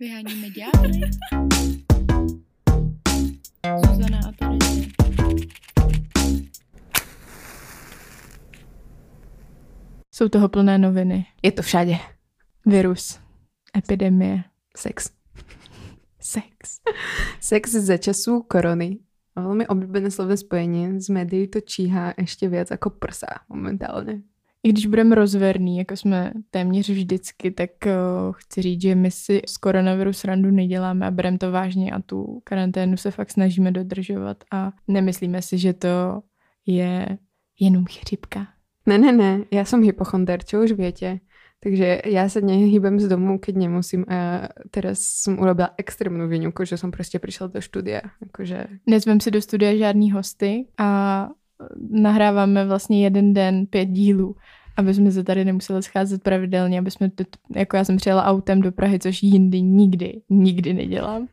Vyháníme ďábly. Zuzana a Terezie. Jsou toho plné noviny. Je to všade. Virus. Epidemie. Sex. Sex. Sex za času korony. Veľmi obľúbené slovné spojenie z médií to číhá ešte viac ako prsa momentálne. I když budeme rozverný, jako jsme téměř vždycky, tak uh, chci říct, že my si z koronaviru srandu neděláme a bereme to vážně a tu karanténu se fakt snažíme dodržovat a nemyslíme si, že to je jenom chřipka. Ne, ne, ne, ja som hypochonder, čo už viete. Takže ja sa nehýbem z domu, keď nemusím a teraz som urobila extrémnu výňuku, že som prostě prišla do štúdia. Akože... Nezvem si do studia žádný hosty a nahráváme vlastně jeden den pět dílů, aby jsme se tady nemuseli scházet pravidelně, aby jsme, to, jako já jsem přijela autem do Prahy, což jindy nikdy, nikdy nedělám.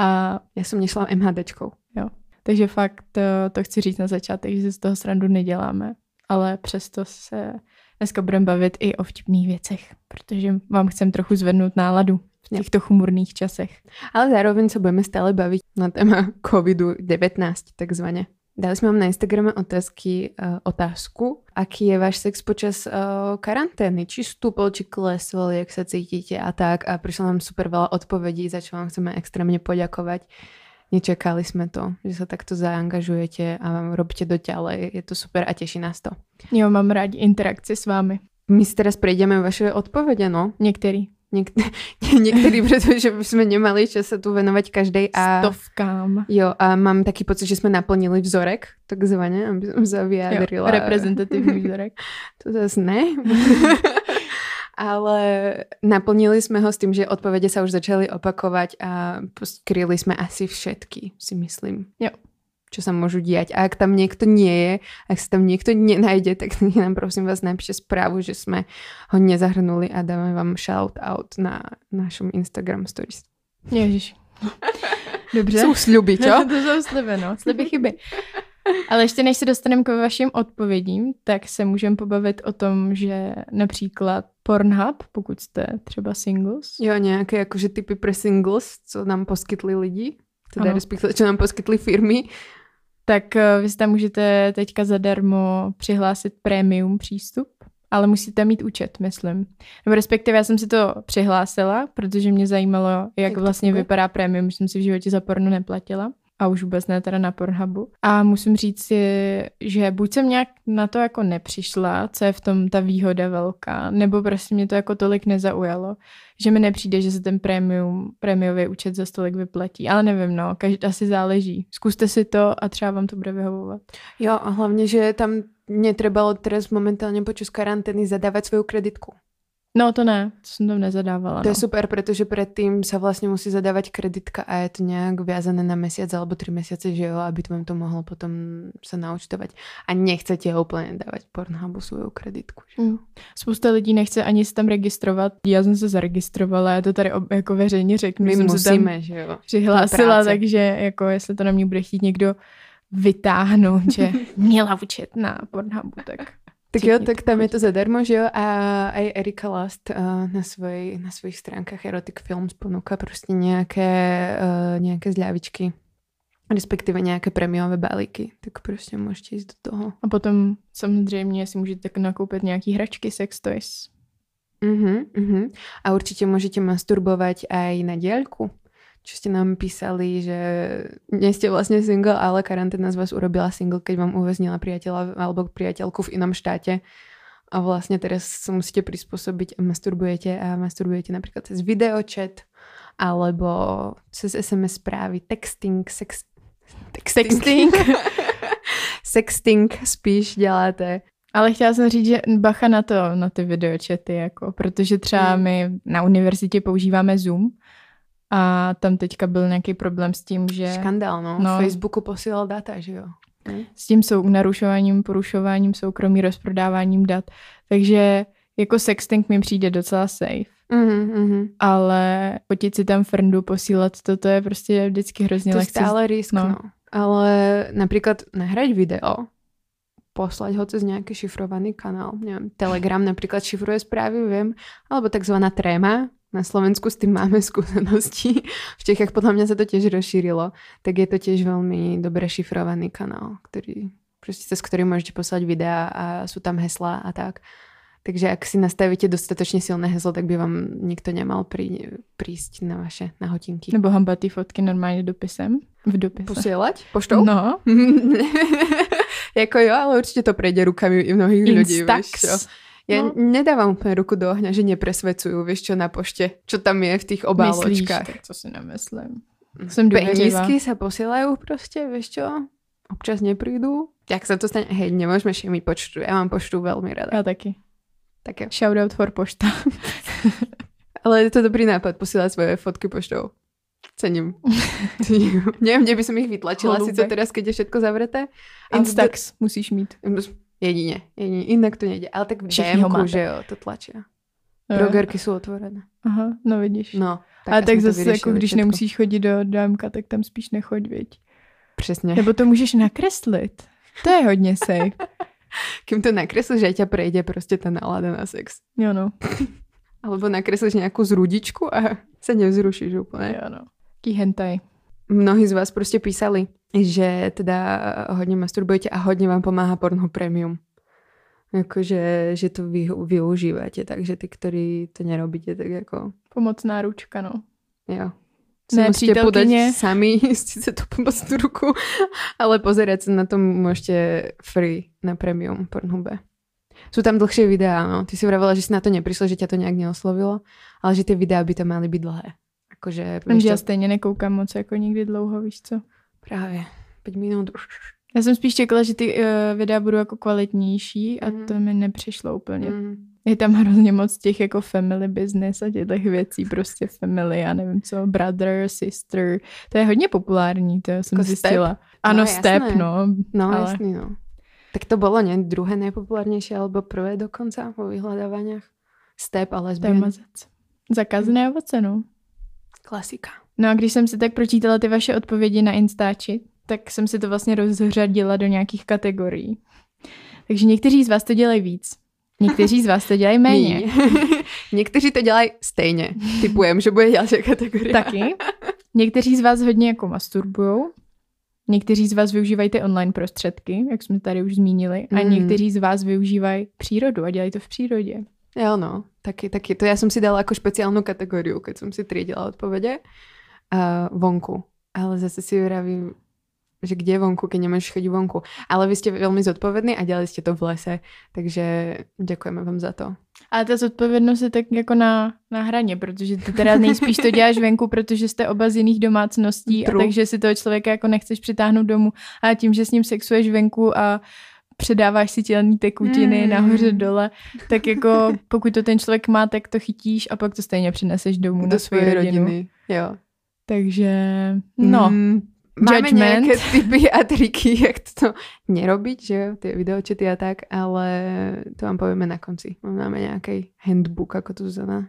A Ja som nešla MHDčkou. jo, takže fakt to, to chci říct na začátek, že z toho srandu neděláme, ale přesto se dneska budeme bavit i o vtipných věcech, protože vám chcem trochu zvednout náladu v těchto chumurných časech. Ale zároveň sa budeme stále baviť na téma COVID-19 takzvané. Dali sme vám na Instagrame otázky, uh, otázku, aký je váš sex počas uh, karantény, či stúpol, či klesol, jak sa cítite a tak. A prišlo nám super veľa odpovedí, za čo vám chceme extrémne poďakovať. Nečakali sme to, že sa takto zaangažujete a robíte to ďalej. Je to super a teší nás to. Jo, mám rádi interakci s vámi. My si teraz prejdeme vaše odpovede, no. Některý. Niek- niektorí, pretože by sme nemali čas sa tu venovať každej a... Stovkám. Jo, a mám taký pocit, že sme naplnili vzorek, takzvané, aby som sa vyjadrila. Jo, reprezentativní vzorek. To zase ne. Ale naplnili sme ho s tým, že odpovede sa už začali opakovať a skryli sme asi všetky, si myslím. Jo. Čo sa môžu diať. A ak tam niekto nie je, ak sa tam niekto nenájde, tak nám prosím vás napíšte správu, že sme ho nezahrnuli a dáme vám shout out na našom Instagram stories. Ježiš. Dobře. Sú sľuby, čo? to jsou sliby, no. Sliby chyby. Ale ještě než se dostaneme k vašim odpovědím, tak se můžeme pobavit o tom, že například Pornhub, pokud jste třeba singles, Jo, nejaké akože typy pre singles, co nám poskytli lidi, teda Ano. respektive, čo nám poskytli firmy. Tak eh, vy si tam můžete teďka zadarmo přihlásit premium přístup, ale musíte mít účet, myslím. Nebo respektive já jsem si to přihlásila, protože mě zajímalo, jak, Jak vlastně vypadá premium, že jsem si v životě za porno neplatila. A už vůbec ne teda na Pornhubu. A musím říct si, že buď jsem nějak na to jako nepřišla, co je v tom ta výhoda velká, nebo prostě mě to jako tolik nezaujalo, že mi nepřijde, že se ten premium, prémiový účet za stolik vyplatí. Ale nevím, no, každý asi záleží. Zkuste si to a třeba vám to bude vyhovovat. Jo, a hlavne, že tam netrebalo teraz momentálne počas karantény zadávať svoju kreditku. No to ne, to jsem tam nezadávala. To no. je super, pretože predtým sa vlastne musí zadávať kreditka a je to nejak viazané na mesiac alebo tri mesiace, že jo, aby vám to mohlo potom sa naučtovať. A nechcete úplne dávať Pornhubu svoju kreditku. Že? Mm. Spousta lidí nechce ani se tam registrovat. Já jsem se zaregistrovala, já to tady ob- jako veřejně řeknu. My jsem se tam musíme, že jo. přihlásila, takže jako jestli to na mě bude chtít někdo vytáhnout, že měla účet na Pornhubu, tak Tak jo, tak tam je to zadarmo, že jo? A aj Erika Last uh, na, svoj, na svojich stránkach Erotic Films ponúka proste nejaké, uh, nejaké zľavičky, respektíve nejaké premiové balíky. Tak prostě môžete ísť do toho. a potom samozřejmě si můžete tak nakoupit nějaký hračky, sex toys. Uh-huh, uh-huh. A určite môžete masturbovať aj na diaľku. Čo ste nám písali, že nie ste vlastne single, ale karanténa z vás urobila single, keď vám uväznila priateľa alebo priateľku v inom štáte. A vlastne teraz sa musíte prispôsobiť a masturbujete a masturbujete napríklad cez videochat alebo cez SMS správy, texting, sex... Sexting. Sexting spíš děláte. Ale chtěla jsem říct, že bacha na to, na ty videočety, jako, protože třeba Mm. my na univerzitě používáme Zoom a tam teďka byl nějaký problém s tím, že Škandál, no. No. Facebooku posílal data, že jo? s tím jsou narušováním, porušováním soukromí, rozprodáváním dat. Takže jako sexting mi přijde docela safe. Mhm, mhm. Ale fotit si tam frndu, posílat to, to je prostě vždycky hrozně To je lehce. stále risk, no. no. no. Ale napríklad nahrať video, poslať ho cez nejaký šifrovaný kanál, neviem, Telegram napríklad šifruje správy, viem, alebo takzvaná tréma, na Slovensku s tým máme skúsenosti. V Čechách podľa mňa sa to tiež rozšírilo. Tak je to tiež veľmi dobre šifrovaný kanál, ktorý, proste cez ktorý môžete poslať videá a sú tam heslá a tak. Takže ak si nastavíte dostatočne silné heslo, tak by vám nikto nemal prí, prísť na vaše nahotinky. Nebo hamba ty fotky normálně dopisem? V dopise. Posielať? Poštou? No. jako jo, ale určite to prejde rukami i mnohých ľudí. Instax. Vieš čo? Ja no. nedávam úplne ruku do ohňa, že nepresvecujú, vieš čo, na pošte, čo tam je v tých Myslíš, obáločkách. tak co si nemyslím. Jsem důvěřivá. Penízky sa posielajú proste, vieš čo? Občas neprídu. Jak sa to stane? Hej, nemôžeme šimiť počtu. Ja mám počtu veľmi rada. Já taky. Tak jo. Shoutout for pošta. Ale je to dobrý nápad posielať svoje fotky poštou. Cením. Cením. Neviem, kde by som ich vytlačila, Holúbek. síce teraz, keď je všetko zavreté. ale Instax musíš mít. Jedine, jedine. Inak to nejde. Ale tak v máte. že jo, to tlačia. Jo. Drogerky sú otvorené. Aha, no vidíš. No. Ale tak aspoň to zase, jako když všetko. nemusíš chodit do dámka, tak tam spíš nechoď, viď. Přesně. Nebo to můžeš nakreslit. To je hodně safe. Kým to nakreslíš, že ťa prejde proste tá nálada na sex. Jo no, Alebo nakreslíš nejakú zrudičku a sa nevzrušíš úplne. jo no. Taký hentai. Mnohí z vás proste písali, že teda hodne masturbujete a hodne vám pomáha Pornhub Premium. Akože, že to vy, využívate, takže ty, ktorí to nerobíte, tak ako, Pomocná ručka, no. jo. Ne, musíte podať sami, sice tú pomocnú ruku, ale pozerať sa na to môžete free na Premium Pornhube. Sú tam dlhšie videá, no. Ty si vravela, že si na to neprišla, že ťa to nejak neoslovilo, ale že tie videá by tam mali byť dlhé. Akože, Vím, vieš že já stejně nekoukám moc jako nikdy dlouho, víš co. práve 5 minút. Já jsem spíš čekala, že ty uh, videa budou jako kvalitnější a Mhm. to mi nepřišlo úplně. Mm. Je tam hrozně moc těch jako family business a těchto věcí, prostě family, já nevím co, brother, sister, to je hodně populární, to jsem Jako zjistila. step? Ano, No, step, jasné. no. No, ale... jasný, no. Tak to bolo, nie? Druhé najpopulárnejšie, alebo prvé dokonca vo vyhľadávaniach? Step a lesbian. mazec. Zakazené ovoce, no. Klasika. No a když jsem si tak pročítala ty vaše odpovědi na Instači, tak jsem si to vlastně rozřadila do nějakých kategorií. Takže někteří z vás to dělají víc, někteří z vás to dělají méně. Niektorí to dělají stejně. Typujem, že bude ďalšia kategória. Taky. Někteří z vás hodně jako masturbujou, někteří z vás využívají ty online prostředky, jak jsme tady už zmínili, a Mm. někteří z vás využívají přírodu a dělají to v přírodě. Jo, no. Taky, taky. To ja som si dala ako špeciálnu kategóriu, keď som si triedila odpovede. Uh, vonku. Ale zase si vravím, že kde je vonku, keď nemôžeš chodiť vonku. Ale vy ste veľmi zodpovední a dělali ste to v lese, takže ďakujeme vám za to. Ale ta zodpovědnost je tak jako na, na hraně, protože ty teda nejspíš to děláš venku, protože jste oba z jiných domácností a takže si toho člověka jako nechceš přitáhnout domů a tím, že s ním sexuješ venku a předáváš si tělní tekutiny Mm. nahoře dole, tak jako pokud to ten člověk má, tak to chytíš a pak to stejně přineseš domů Do na svoji rodinu. rodiny. Jo. Takže no, Mm, máme Judgment. nejaké tipy a triky, jak to nerobiť, že jo, tie videočety a tak, ale to vám povieme na konci. Máme nejaký handbook, ako to Zuzana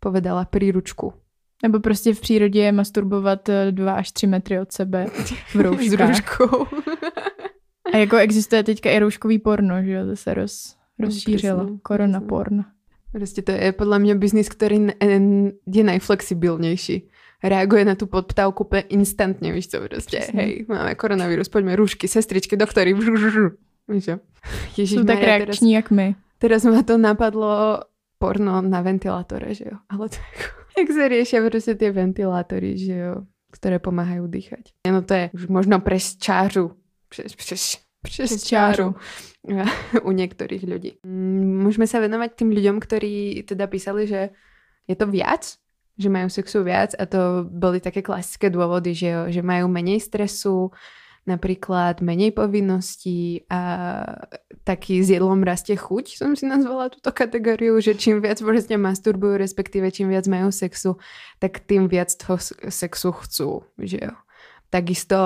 povedala, príručku. nebo prostě v přírodě je masturbovat eh, dva až tři metry od sebe v S rouškách. rúškou. A jako existuje teďka i rouškový porno, že jo, to se roz, rozšířilo. Přesně, Korona porno. Proste to je podľa mňa biznis, n- je najflexibilnejší. Reaguje na tú podptávku úplne instantne, víš co, proste, Přesně. hej, máme koronavírus, poďme rúšky, sestričky, doktory, víš. Ježiš, Jsou tak teraz, reakční jak my. teraz ma to napadlo porno na ventilátore, že jo, ale to je ako, jak sa riešia proste tie ventilátory, že jo, ktoré pomáhajú dýchať. No to je už možno přes čáru, přes, přes, přes, Přes čáru čáru. u niektorých ľudí. Mm, Môžeme sa venovať tým ľuďom, ktorí teda písali, že je to viac, že majú sexu viac a to boli také klasické dôvody, že, jo, že majú menej stresu, napríklad menej povinností a taký s jedlom rastie chuť, som si nazvala túto kategóriu, že čím viac proste masturbujú, respektíve čím viac majú sexu, tak tým viac toho sexu chcú, že jo. Takisto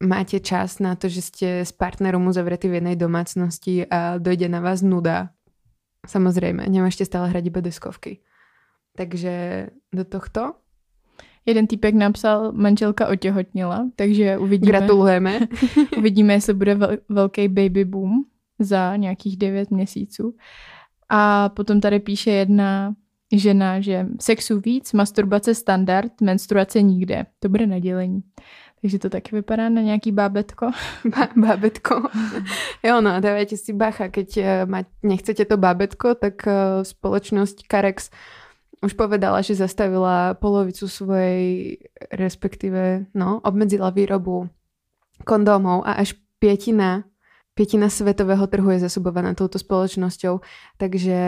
máte čas na to, že ste s partnerom uzavretí v jednej domácnosti a dojde na vás nuda. Samozrejme, nemôžete stále hrať iba deskovky. Takže do tohto Jeden týpek napsal, manželka otěhotnila, takže uvidíme, gratulujeme. uvidíme, jestli bude vel, velký baby boom za nějakých 9 měsíců. A potom tady píše jedna žena, že sexu víc, masturbace standard, menstruace nikde. To bude nadělení. Takže to taky vypadá na nějaký bábetko. bábetko. jo, no, dávajte si bacha, keď eh, ma, nechcete to bábetko, tak uh, spoločnosť Carex už povedala, že zastavila polovicu svojej, respektíve, no, obmedzila výrobu kondómov a až pětina pětina svetového trhu je zasobovaná touto spoločnosťou, takže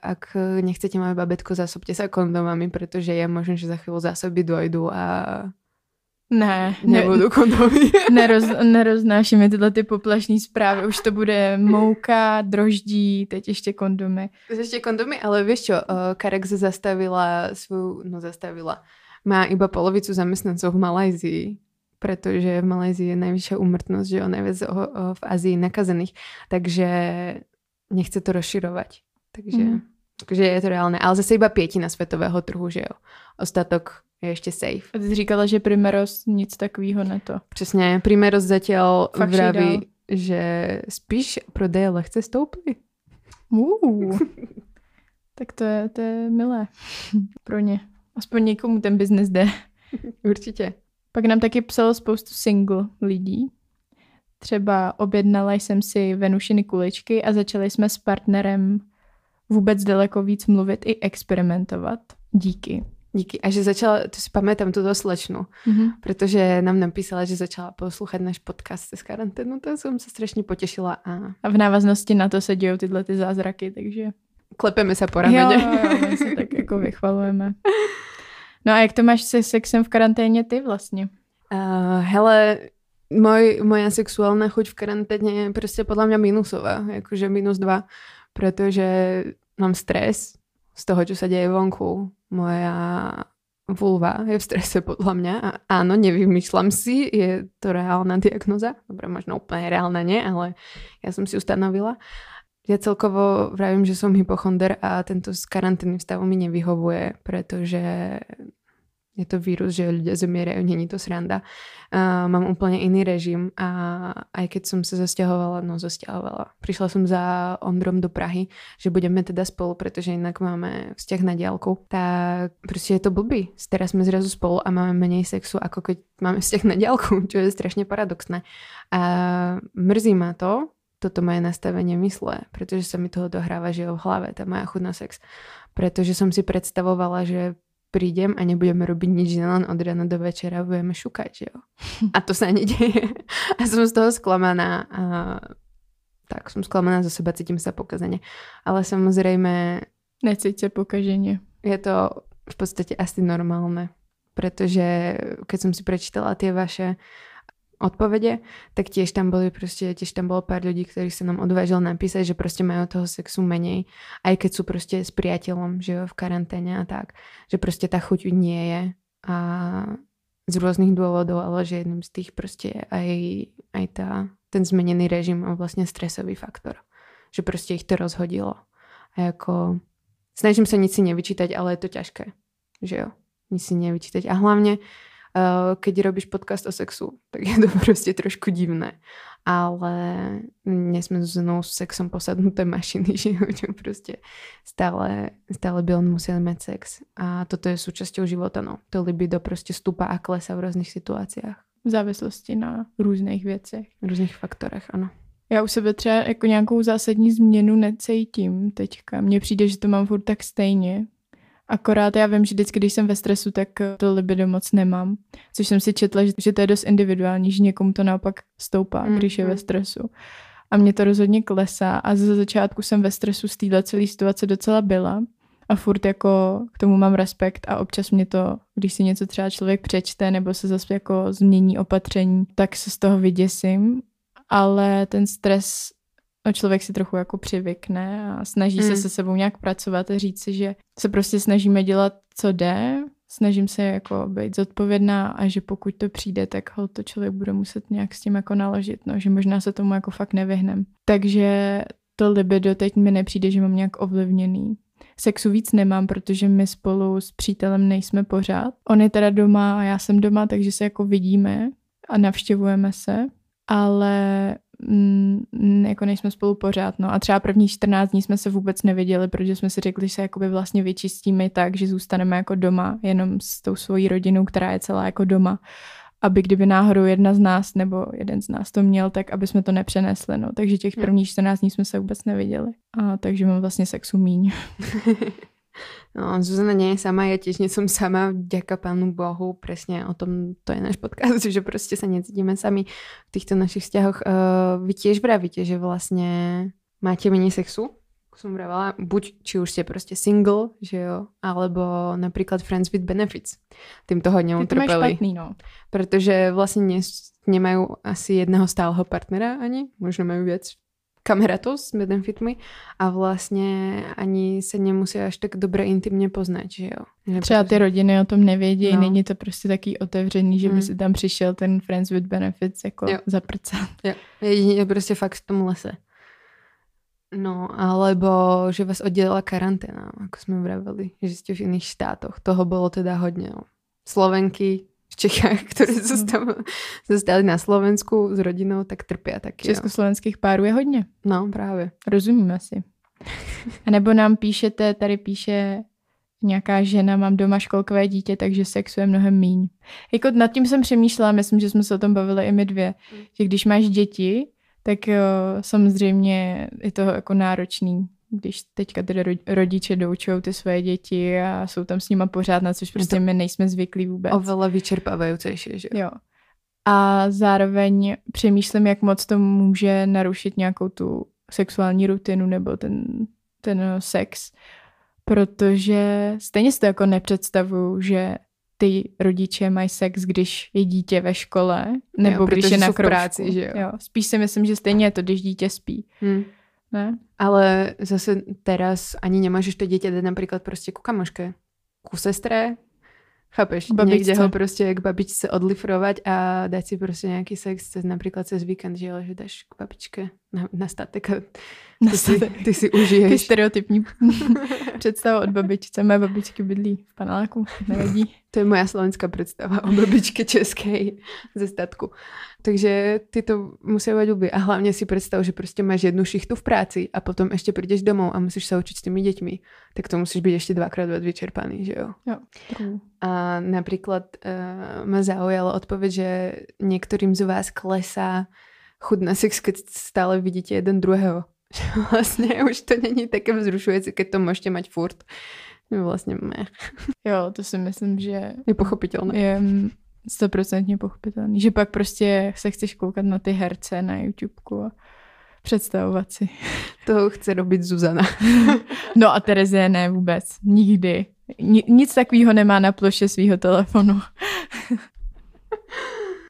ak nechcete mať babetko, zásobte sa kondomami, pretože je možné, že za chvíľu zásoby dojdu a ne, nebudou ne, kondomy. Neroz, neroznášíme tyhle ty poplašní zprávy. Už to bude mouka, droždí, teď ještě kondomy. Ještě kondomy, ale víš čo, Karex zastavila svou, no zastavila, má iba polovicu zamestnancov v Malajzii pretože v Malézii je najvyššia úmrtnosť, že o najviac o, o, v Azii nakazených, takže nechce to rozširovať. Takže, mm. takže je to reálné. Ale zase iba pětina svetového trhu, že jo. Ostatok je ještě safe. A ty jsi říkala, že Primeros nic takového neto. Přesně, Primeros zatím vraví, že spíš prodeje lehce stouply. Uh, tak to je, to je milé pro ně. Aspoň někomu ten biznes jde. Určitě. Pak nám taky psalo spoustu single lidí. Třeba objednala jsem si Venušiny kuličky a začali jsme s partnerem vůbec daleko víc mluvit i experimentovat. Díky. Díky. A že začala, to si pamätám tuto slečnu, mm-hmm. protože nám napísala, že začala poslouchat náš podcast z karanténu, to jsem se strašně potěšila. A... a v návaznosti na to se dějou tyhle ty zázraky, takže... Klepeme se po rameně. Jo, jo, my se tak jako vychvalujeme. No a jak to máš se sexem v karanténě ty vlastně? Uh, hele, moj, moja sexuálna chuť v karanténě je prostě podle mě minusová, jakože minus dva, protože mám stres z toho, čo sa deje vonku. Moja vulva je v strese podľa mňa a áno, nevymýšľam si, je to reálna diagnoza. Dobre, možno úplne reálna nie, ale ja som si ustanovila. Ja celkovo vravím, že som hypochonder a tento z karanténny stavu mi nevyhovuje, pretože je to vírus, že ľudia zomierajú, není to sranda. Uh, mám úplne iný režim a aj keď som sa zasťahovala, no zasťahovala. Prišla som za Ondrom do Prahy, že budeme teda spolu, pretože inak máme vzťah na diálku. Tak proste je to blbý. Teraz sme zrazu spolu a máme menej sexu, ako keď máme vzťah na diálku, čo je strašne paradoxné. A mrzí ma to, toto moje nastavenie mysle, pretože sa mi toho dohráva, že je v hlave, tá moja chudná sex. Pretože som si predstavovala, že prídem a nebudeme robiť nič len od rána do večera, budeme šukať, že jo. A to sa nedeje. A som z toho sklamaná. A tak, som sklamaná zo seba, cítim sa pokazene. Ale samozrejme... Necíť sa pokaženie. Je to v podstate asi normálne. Pretože keď som si prečítala tie vaše odpovede, tak tiež tam boli proste, tiež tam bolo pár ľudí, ktorí sa nám odvážili napísať, že proste majú toho sexu menej, aj keď sú proste s priateľom, že jo, v karanténe a tak, že proste tá chuť nie je a z rôznych dôvodov, ale že jedným z tých proste je aj, aj tá, ten zmenený režim a vlastne stresový faktor. Že proste ich to rozhodilo. A ako snažím sa nic si nevyčítať, ale je to ťažké. Že jo, nic si nevyčítať. A hlavne Eh, keď robíš podcast o sexu, tak je to prostě trošku divné. Ale nesme znovu s sexom posadnuté mašiny, že jo, prostě stále, stále by on musel mít sex. A toto je súčasťou života, no. To libido prostě stupá a klesá v různých situacích. V závislosti na různých věcech. V různých faktorech, ano. Já u sebe třeba jako nějakou zásadní změnu necítím teďka. Mně přijde, že to mám furt tak stejně. Akorát já vím, že vždycky, když jsem ve stresu, tak to libido moc nemám. Což jsem si četla, že to je dost individuální, že někomu to naopak stoupá, mm, když je ve stresu. A mě to rozhodně klesá a ze začátku jsem ve stresu z téhle celé situace docela byla a furt jako k tomu mám respekt a občas mě to, když si něco třeba člověk přečte nebo se zase jako změní opatření, tak se z toho vyděsím, ale ten stres a člověk si trochu jako přivykne a snaží mm. se se sebou nějak pracovat a říct si, že se prostě snažíme dělat, co jde, snažím se jako být zodpovědná a že pokud to přijde, tak ho to člověk bude muset nějak s tím jako naložit, no, že možná se tomu jako fakt nevyhnem. Takže to libido teď mi nepřijde, že mám nějak ovlivněný. Sexu víc nemám, protože my spolu s přítelem nejsme pořád. On je teda doma a já jsem doma, takže se jako vidíme a navštěvujeme se, ale mm, jako nejsme spolu pořád, no. A třeba první 14 dní jsme se vůbec neviděli, protože jsme si řekli, že se jakoby vlastně vyčistíme tak, že zůstaneme jako doma, jenom s tou svojí rodinou, která je celá jako doma aby kdyby náhodou jedna z nás nebo jeden z nás to měl, tak aby jsme to nepřenesli. No. Takže těch hm. prvních 14 dní jsme se vůbec neviděli. A takže mám vlastně sexu míň. No, Zuzana nie je sama, ja tiež nie som sama, ďaká Pánu Bohu, presne o tom to je náš podcast, že proste sa necítime sami v týchto našich vzťahoch. Uh, vy tiež vravíte, že vlastne máte menej sexu, ako som vravela, buď či už ste proste single, že jo, alebo napríklad friends with benefits. Tým to hodne utrpeli. Špatný, no. Protože vlastne ne, nemajú asi jedného stáleho partnera ani, možno majú viac kamarátov s benefitmi a vlastně ani se nemusí až tak dobře intimně poznat, že jo. Že Třeba ty rodiny o tom nevědí, no. není to prostě taký otevřený, že by mm. si tam přišel ten Friends with Benefits jako jo. zaprcat. Jo, jedině prostě fakt v tom lese. No, alebo že vás oddělila karanténa, jako jsme vravili, že jste v jiných štátoch. Toho bylo teda hodně. No. Slovenky, v Čechách, které zostali na Slovensku s rodinou, tak trpí taky. Československých párů je hodně. No, právě. Rozumíme si. A nebo nám píšete, tady píše nějaká žena, mám doma školkové dítě, takže sexu je mnohem míň. Jako nad tím jsem přemýšlela, myslím, že jsme se o tom bavili i my dvě, mm. že když máš děti, tak jo, samozřejmě je to jako náročný když teďka tedy rodiče doučou ty své děti a jsou tam s nima pořád, na což prostě my nejsme zvyklí vůbec. Oveľa vyčerpávající, že jo. A zároveň přemýšlím, jak moc to může narušit nějakou tu sexuální rutinu nebo ten, ten sex, protože stejně si to jako nepředstavuju, že ty rodiče mají sex, když je dítě ve škole, nebo jo, když je na kroužku. práci, že jo? jo. Spíš si myslím, že stejně je to, když dítě spí. Hmm. Ne? Ale zase teraz ani nemôžeš to dieťa dať napríklad proste ku kamoške, ku sestre, Chápeš? Babičce. Niekde ho proste k babičce odlifrovať a dať si proste nejaký sex cez, napríklad cez víkend, že, že dáš k babičke na, na statek a ty, si, ty si užiješ. Ty stereotypní představa od babičce. Moje babičky bydlí v panáku, nevidí. To je moja slovenská představa o babičke českej ze statku. Takže ty to musí být ľúbi. A hlavně si představ, že prostě máš jednu šichtu v práci a potom ještě přijdeš domů a musíš se učit s těmi dětmi. Tak to musíš být ještě dvakrát vyčerpaný, že jo? Jo. A například uh, ma zaujalo odpověď, že některým z vás klesá chud na sex, keď stále vidíte jeden druhého. Vlastně už to není také vzrušující, keď to můžete mať furt. Vlastně meh. Jo, to si myslím, že je pochopitelné. Je stoprocentně pochopitelný. Že pak prostě se chceš koukat na ty herce na YouTubeku a představovat si. To chce robit Zuzana. no a Terezie ne vůbec. Nikdy. Nic takového nemá na ploše svého telefonu.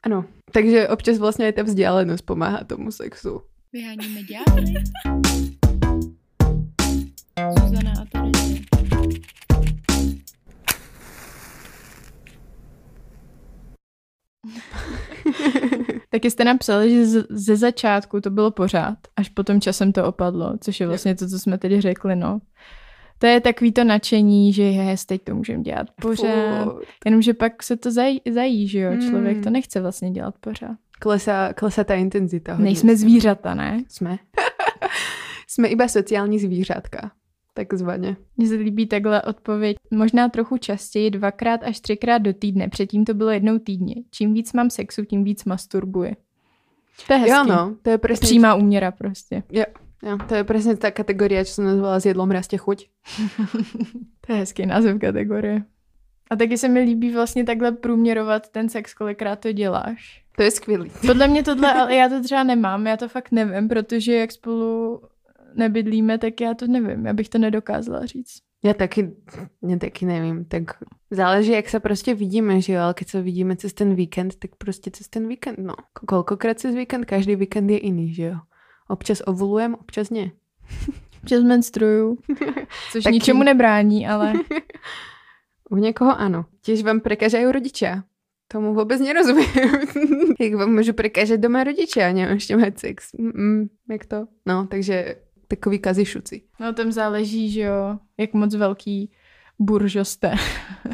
ano, takže občas vlastně i ta vzdálenost pomáhá tomu sexu. Vyháníme ďábly. Zuzana a Terezie. Taky jste nám psali, že ze začátku to bylo pořád, až potom časem to opadlo, což je vlastně to, co jsme teď řekli, no. To je takový to nadšení, že je, teď to můžeme dělat pořád. Furt. Jenomže pak se to zaj, zají, že jo? Člověk to nechce vlastně dělat pořád. Klesá, klesá ta intenzita. Hodně. Nejsme zvířata, ne? Jsme. Jsme iba sociální zvířátka takzvaně. Mně se líbí takhle odpověď. Možná trochu častěji, dvakrát až třikrát do týdne. Předtím to bylo jednou týdně. Čím víc mám sexu, tím víc masturbuji. To je hezký. Jo, no, to je přesně... Přímá úměra prostě. Jo, jo, to je přesně ta kategorie, co jsem nazvala s jedlom rastě chuť. to je hezký název kategorie. A taky se mi líbí vlastně takhle průměrovat ten sex, kolikrát to děláš. To je skvělý. Podle mě tohle, ale já to třeba nemám, já to fakt nevím, protože jak spolu nebydlíme, tak já to nevím, já bych to nedokázala říct. Já taky, já taky nevím, tak záleží, jak se prostě vidíme, že jo, ale když se vidíme cez ten víkend, tak prostě cez ten víkend, no. Kolkokrát cez víkend, každý víkend je jiný, že jo. Občas ovulujem, občas ne. Občas menstruju, což taky... ničemu nebrání, ale... U někoho ano. Těž vám prekažají rodiče. Tomu vůbec nerozumím. jak vám můžu prekážet doma rodiče a ještě mít sex. Mm, jak to? No, takže takový kazišuci. No tam záleží, že jo, jak moc velký buržoste.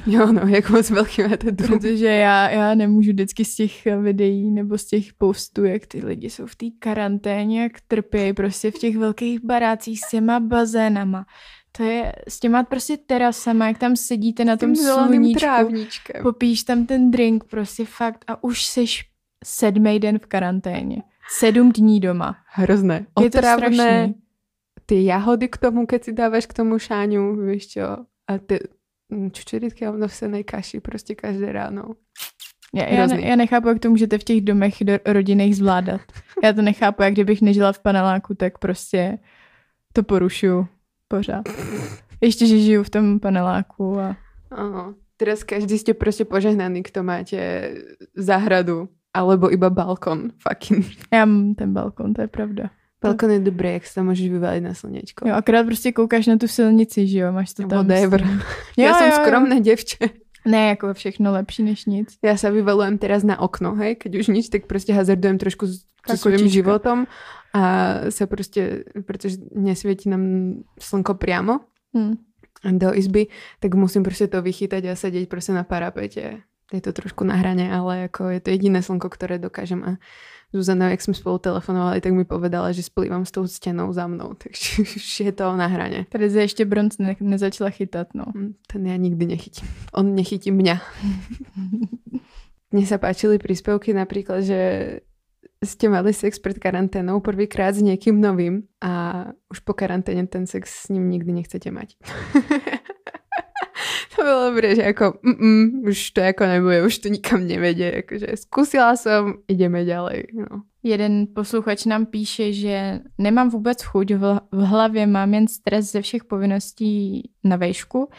Jo, no, jak moc velký máte dům. Protože já, já nemůžu vždycky z těch videí nebo z těch postů, jak ty lidi jsou v té karanténě, jak trpějí prostě v těch velkých barácích s těma bazénama. To je s těma prostě terasama, jak tam sedíte na tom sluníčku, trávníčkem. popíš tam ten drink prostě fakt a už jsi sedmý den v karanténě. Sedm dní doma. Hrozné. Je to Otravné. strašný. Ty jahody k tomu, keď si dávaš k tomu šáňu, víš čo? A ty mm, čučeritky a vnosenej kaši prostě každé ráno. Já, já, ne, já nechápu, jak to můžete v těch domech do, rodinných zvládat. Já to nechápu, jak kdybych nežila v paneláku, tak prostě to porušuju pořád. Ještě, že žiju v tom paneláku a Áno. Teraz každý ste prostě požehnaní, kto máte zahradu alebo iba balkon. Fucking. já mám ten balkon, to je pravda. Balkon je dobré, jak se tam můžeš vyvalit na slněčko. Jo, akorát prostě koukáš na tu silnici, že jo, máš to tam. Whatever. Jo, som jo, jo. skromné devče. Ne, jako všechno lepší než nic. Ja sa vyvalujem teraz na okno, hej, keď už nič, tak prostě hazardujem trošku s svojím kočička. životom a sa prostě, pretože nesvieti nám slnko priamo Hm. do izby, tak musím prostě to vychytať a sedieť prostě na parapete. Je to trošku na hrane, ale jako je to jediné slnko, ktoré dokážem a Zuzana, jak jsme spolu telefonovali, tak mi povedala, že splývam s tou stěnou za mnou, takže už je to na hraně. Tady se ještě bronz ne, nezačala chytat, no. Hm, Ten ja nikdy nechytím. On nechytí mňa. Mne sa páčili príspevky napríklad, že ste mali sex pred karanténou prvýkrát s niekým novým a už po karanténe ten sex s ním nikdy nechcete mať. to bylo dobré, že ako mm, už to jako nebude, už to nikam nevedie. Akože skúsila som, ideme ďalej. No. Jeden posluchač nám píše, že nemám vůbec chuť, v hl- v hlavě mám jen stres ze všech povinností na vejšku,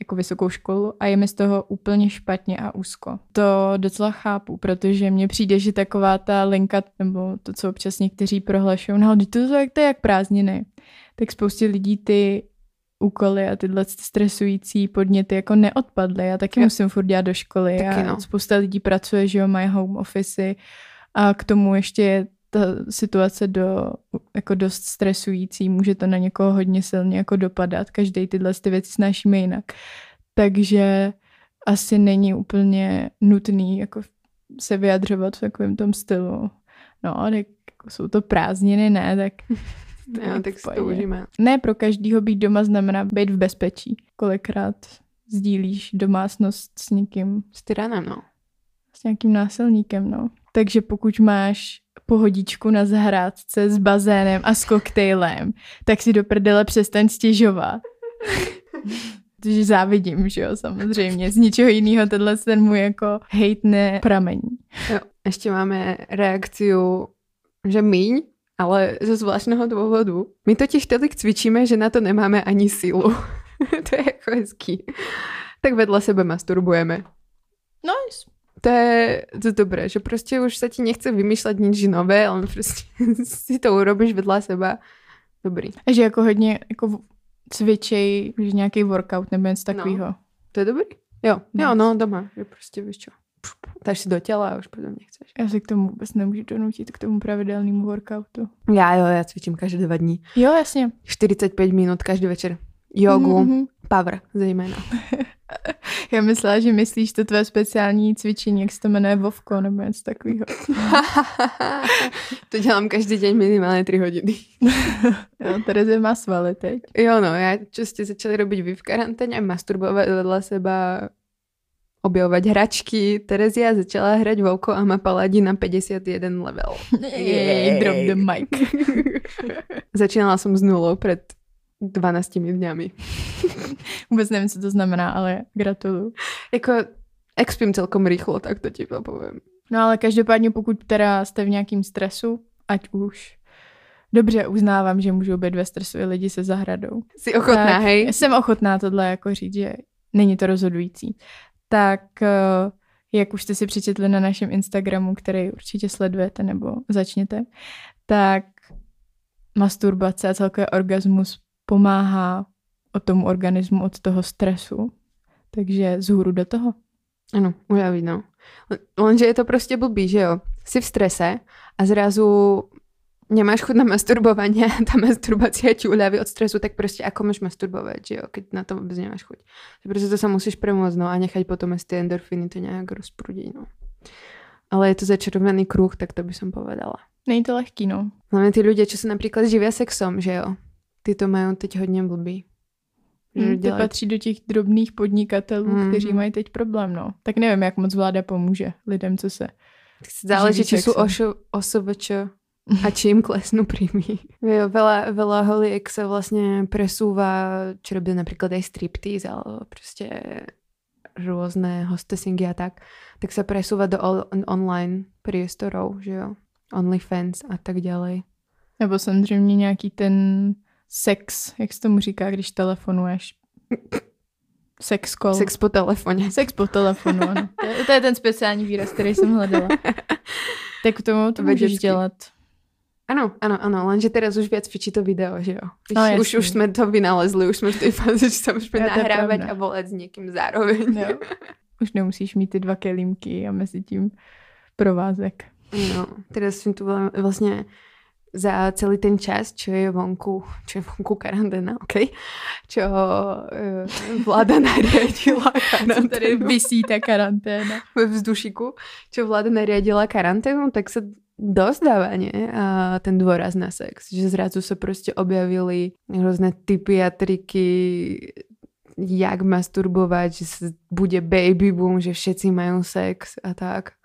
jako vysokou školu a je mi z toho úplně špatně a úzko. To docela chápu, protože mně přijde, že taková ta linka, nebo to, co občas někteří prohlašují, no to, to je jak prázdniny, tak spoustě lidí ty úkoly a tyhle stresující podněty jako neodpadly. Já taky Jo. musím furt dělat do školy Taky a no. spousta lidí pracuje, že jo, mají home office a k tomu ještě je ta situace do, jako dost stresující, může to na někoho hodně silně jako dopadat, každý tyhle ty věci snášíme jinak. Takže asi není úplně nutný jako se vyjadřovat v takovém tom stylu. No, ale jako jsou to prázdniny, ne, tak No, tak si to užíme. ne pro každýho být doma znamená být v bezpečí. Kolikrát sdílíš domácnost s někým, S tyranem, no. s nějakým násilníkem, no. Takže pokud máš pohodičku na zahrádce s bazénem a s koktejlem, tak si do prdele přestaň stěžovat. Protože závidím, že jo, samozřejmě. Z ničeho jiného tenhle ten můj jako hejt nepramení. Jo, ešte máme reakciu, že míň, ale zo zvláštneho dôvodu. My totiž tolik cvičíme, že na to nemáme ani sílu. to je jako hezký. Tak vedle sebe masturbujeme. Nice. To je, to je dobré, že prostě už sa ti nechce vymýšľať nič nové, ale prostě si to urobíš vedle seba. Dobrý. A že jako hodně jako cvičej, že nějaký workout nebo něco takového. To je dobrý? Jo, jo, Nice. no doma, že prostě víš čo. Dáš si do těla a už potom nechceš. Já se k tomu vůbec nemůžu donutit, k tomu pravidelnému workoutu. Já jo, já cvičím každé dva dní. Jo, jasně. 45 minut každý večer. Jogu, Mhm. power zejména. Já myslela, že myslíš to tvé speciální cvičení, jak se to jmenuje Vovko nebo něco takového. to dělám každý den minimálně 3 hodiny. Jo, Terezie má svaly teď. Jo no, já začali robiť vy v karanténě, masturbovat vedle seba, objevovat hračky. Terezia začala hrať Vovko a má paladí na 51 level. Jej, drop the mic. Začínala som s nulou před 12 dňami. Vůbec nevím, co to znamená, ale gratuluju. Jako expím celkom rýchlo, tak to ti poviem. No ale každopádně, pokud teda jste v nějakým stresu, ať už Dobře, uznávám, že můžou být ve stresu i lidi se zahradou. Si ochotná, tak hej? Jsem ochotná tohle jako říct, že není to rozhodující. Tak eh, jak už jste si přečetli na našem Instagramu, který určitě sledujete nebo začněte, tak masturbace a celkově orgasmus pomáhá od tomu organismu, od toho stresu. Takže zhůru do toho. Ano, ujaví, no. Lenže je to prostě blbý, že jo? Si v strese a zrazu nemáš chuť na masturbovanie tá masturbácia ti uľaví od stresu, tak proste ako máš masturbovať, že jo, keď na to vôbec nemáš chuť. Že proste to sa musíš premôcť, no a nechať potom aj tie endorfiny to nejak rozprúdiť, no. Ale je to začarovaný kruh, tak to by som povedala. Není to lehký, no. Hlavne tí ľudia, čo sa napríklad živia sexom, že jo. Ty to majú teď hodně blbý. Hmm, ty patří do těch drobných podnikatelů, Mhm. kteří mají teď problém, no. Tak nevím, jak moc vláda pomůže lidem, co se... Záleží, či sú sexom. A či im klesnú príjmy. Jo, veľa, veľa holiek sa vlastne presúva, čo robia napríklad aj striptease, alebo proste rôzne hostesingy a tak, tak sa presúva do on- online priestorov, že jo. OnlyFans a tak ďalej. Nebo samozřejmě nějaký ten sex, jak se tomu říká, když telefonuješ. Sex call. Sex po telefone. Sex po telefonu, ano. To je, to je ten speciální výraz, který jsem hledala. Tak k tomu to můžeš Vedecky. dělat. Áno, áno, áno, lenže teraz už viac fičí to video, že jo. Už, No, už, už sme to vynalezli, už sme v tej fáze, že sa môžeme Ja, pravda. a volať s niekým zároveň. Jo. Už nemusíš mít ty dva kelímky a mezi tím provázek. No, teraz som tu vla- vlastne za celý ten čas, čo je vonku, čo je vonku karanténa, OK? Čo uh, vláda nariadila Co tady karanténu vysí ta karanténa. ve vzdušiku, čo vláda nariadila karanténu, tak sa dosť dáva, nie? A ten dôraz na sex. Že zrazu sa proste objavili rôzne typy a triky, jak masturbovať, že sa bude baby boom, že všetci majú sex a tak.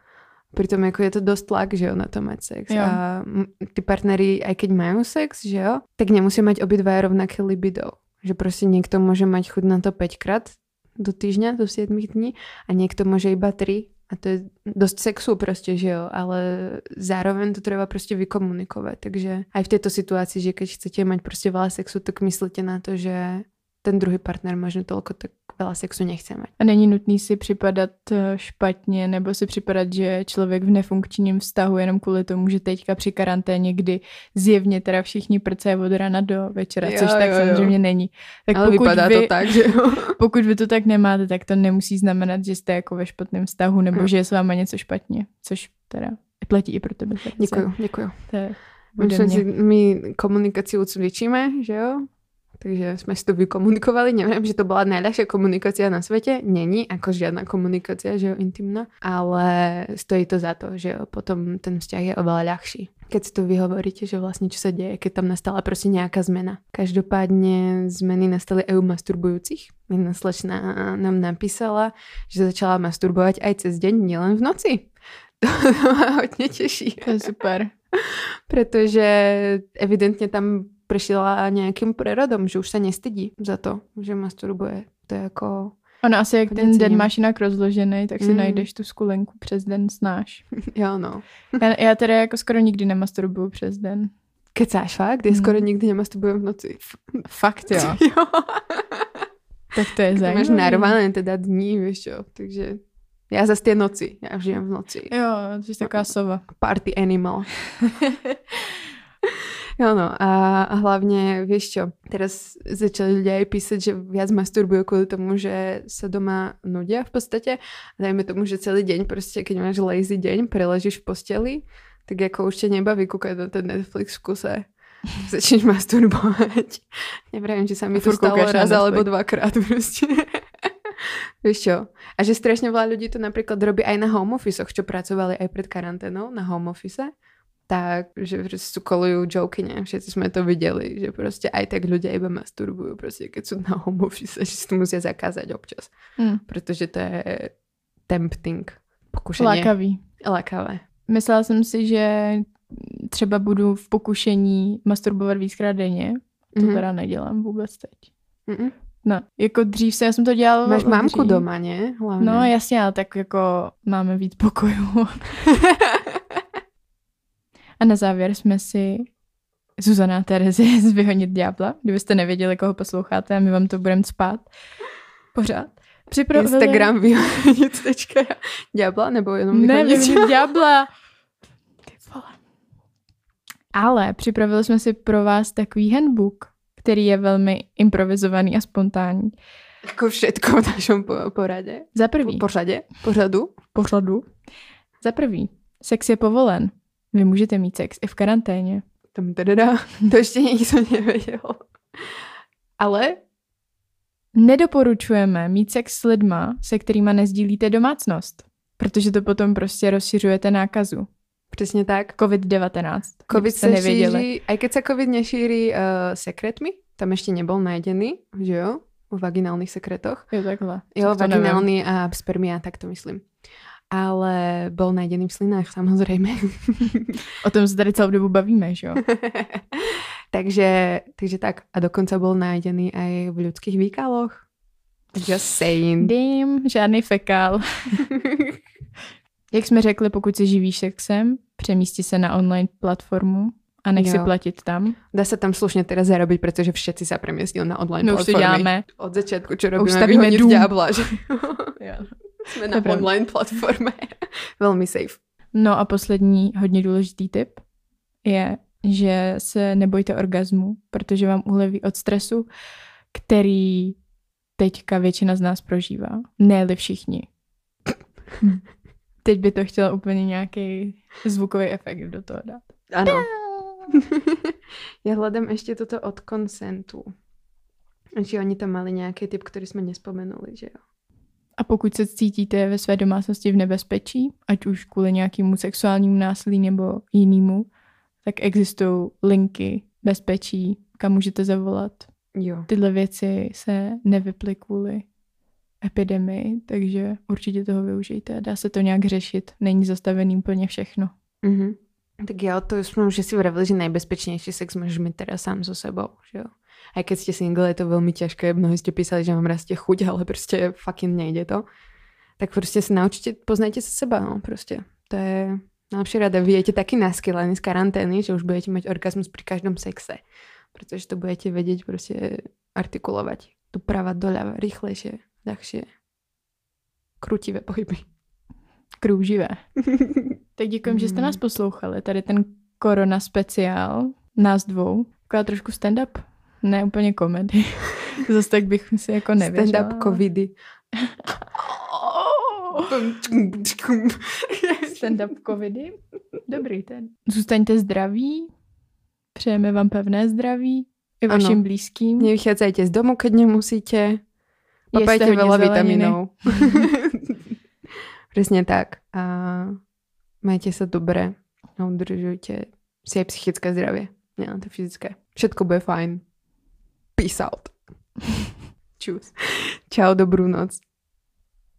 Pritom ako je to dosť tlak, že jo, na to mať sex. Jo. A tí partneri, aj keď majú sex, že jo, tak nemusia mať obidva rovnaké libido. Že proste niekto môže mať chuť na to 5 krát do týždňa, do 7 dní a niekto môže iba 3 a to je dosť sexu proste, že jo, ale zároveň to treba proste vykomunikovať. Takže aj v tejto situácii, že keď chcete mať proste veľa sexu, tak myslíte na to, že ten druhý partner možno toľko tak veľa sexu nechce mať. A není nutný si připadat eh, špatně nebo si připadat, že člověk v nefunkčním vztahu jenom kvůli tomu, že teďka při karanténě, kdy zjevně teda všichni prcají od rána do večera, Jo, což tak jo, jo. samozřejmě není. Tak ale vypadá vy, to tak, že jo. pokud vy to tak nemáte, tak to nemusí znamenat, že jste jako ve špatném vztahu nebo Hm. že je s váma něco špatně, což teda platí i pro tebe. Mě. si, my komunikáciu cvičíme, že jo? Takže sme si to vykomunikovali. Neviem, že to bola najľahšia komunikácia na svete. Není ako žiadna komunikácia, že jo, intimná. Ale stojí to za to, že jo, potom ten vzťah je oveľa ľahší. Keď si to vyhovoríte, že vlastne čo sa deje, keď tam nastala proste nejaká zmena. Každopádne zmeny nastali aj u masturbujúcich. Jedna slečna nám napísala, že začala masturbovať aj cez deň, nielen v noci. To ma hodne teší To je super. pretože evidentne tam prešla nejakým prerodom, že už sa nestydí za to, že masturbuje. To je jako, Ono asi jak ten den máš jinak rozložený, tak si Mm. najdeš tu skulenku přes den snáš. jo no. Já, já teda jako skoro nikdy nemasturbuju přes den. Kecáš fakt? Ja Mm. skoro nikdy nemasturbujem v noci. Fakt jo. jo. Tak to je Ty zajímavé. máš narvané teda dní, vieš čo, takže ja zase tie noci, ja žijem v noci. Jo, to je taková sova. Party animal. Jo no a, a hlavne, vieš čo, teraz začali ľudia aj písať, že viac masturbujú kvôli tomu, že sa doma nudia v podstate. A dajme tomu, že celý deň proste, keď máš lazy deň, preležíš v posteli, tak ako už ťa nebaví kúkať na ten Netflix v kuse. Začneš masturbovať. Neviem, či sa mi to stalo raz alebo dvakrát proste. Vieš čo? A že strašne veľa ľudí to napríklad robí aj na home office, čo pracovali aj pred karanténou na home office tak, že proste kolujú joky, ne? Všetci sme to videli, že proste aj tak ľudia iba masturbujú, proste keď sú na home office, že si to musia zakázať občas, Hm. protože to je tempting, pokušenie. Lákavý. Lákavé. Myslela jsem si, že třeba budu v pokušení masturbovat víckrát denně. To Mhm. teda nedělám vůbec teď. Mhm. No, jako dřív se, já jsem to dělala Máš mamku dřív. doma, ne? No jasně, ale tak jako máme víc pokojů. A na závěr jsme si Zuzana a Terezie z Vyhonit ďábla, kdybyste nevěděli, koho posloucháte a my vám to budeme spát pořád. Připravili... Instagram Diabla, nebo jenom Ne? Vyhonit ďábla. Vole. Ale připravili jsme si pro vás takový handbook, který je velmi improvizovaný a spontánní. Ako všetko v našom po- porade. Za Po, prvý, pořade? Pořadu? pořadu. Za prvý, sex je povolen. Vy můžete mít sex i v karanténě. Tam teda, to ještě nikdo nevěděl. Ale Nedoporučujeme mít sex s lidma, se kterými nezdílíte domácnost, protože to potom prostě rozšiřujete nákazu. přesně tak. COVID-19. Covid sa nevěděli. šíří, aj keď sa COVID nešíri uh, sekretmi, tam ešte nebol nájdený, že jo? V vaginálnych sekretoch. Jo, takhle. Jo, vaginálny a spermia, tak to myslím. Ale bol nájdený v slinách, samozrejme. O tom se tady celou dobu bavíme, že jo? takže, takže tak. A dokonca bol nájdený aj v ľudských výkaloch. Just saying. Dým, žádný fekál. Jak jsme řekli, pokud se živíš sexem, přemísti se na online platformu a nech si Jo. platit tam. Dá sa tam slušne teraz zarobiť, pretože všetci sa premiestnili na online My už to platformy. děláme. Od začiatku, čo už robíme, stavíme vyhoniť dům. že Jo. Sme To na pravda. online platforme. Veľmi safe. No a poslední hodně důležitý tip je, že se nebojte orgazmu, protože vám uleví od stresu, který teďka většina z nás prožívá. Ne všichni. Hm. Teď by to chtělo úplně nějaký zvukový efekt do toho dát. Áno. ja hľadám ešte toto od konsentu. Či oni tam mali nejaký typ, ktorý sme nespomenuli, že jo. A pokud se cítíte ve své domácnosti v nebezpečí, ať už kvůli nějakému sexuálnímu násilí nebo jinému, tak existují linky bezpečí, kam můžete zavolat. Jo. Tyhle věci se nevyply kvůli epidemii, takže určitě toho využijte. Dá se to nějak řešit, není zastavený úplně všechno. Mhm. Tak ja to som už si vravili, že najbezpečnejší sex môžeš mať teraz sám so sebou, že jo. Aj keď ste single, je to veľmi ťažké. Mnohí ste písali, že vám rastie chuť, ale proste fucking nejde to. Tak proste sa naučite, poznajte sa seba, no proste. To je najlepšia rada. Vy jete taký naskylení z karantény, že už budete mať orgazmus pri každom sexe. Pretože to budete vedieť proste artikulovať. Doprava, doľava, rýchlejšie, ľahšie. Krutivé pohyby. Krouživé. Tak děkujeme, že jste nás poslouchali. Tady ten korona speciál, nás dvou. Taková trošku stand-up, ne úplně komedy. Zase tak bych si jako nevěřila. Stand-up covidy. Stand-up covidy. Dobrý ten. Zůstaňte zdraví. Přejeme vám pevné zdraví. I Ano. vašim blízkým. Nevychádzajte z domu, keď nemusíte. Papajte veľa vitamínov. Presne tak. A majte sa dobre. A udržujte si aj psychické zdravie. Nielen to fyzické. Všetko bude fajn. Peace out. Čus. Čau, dobrú noc.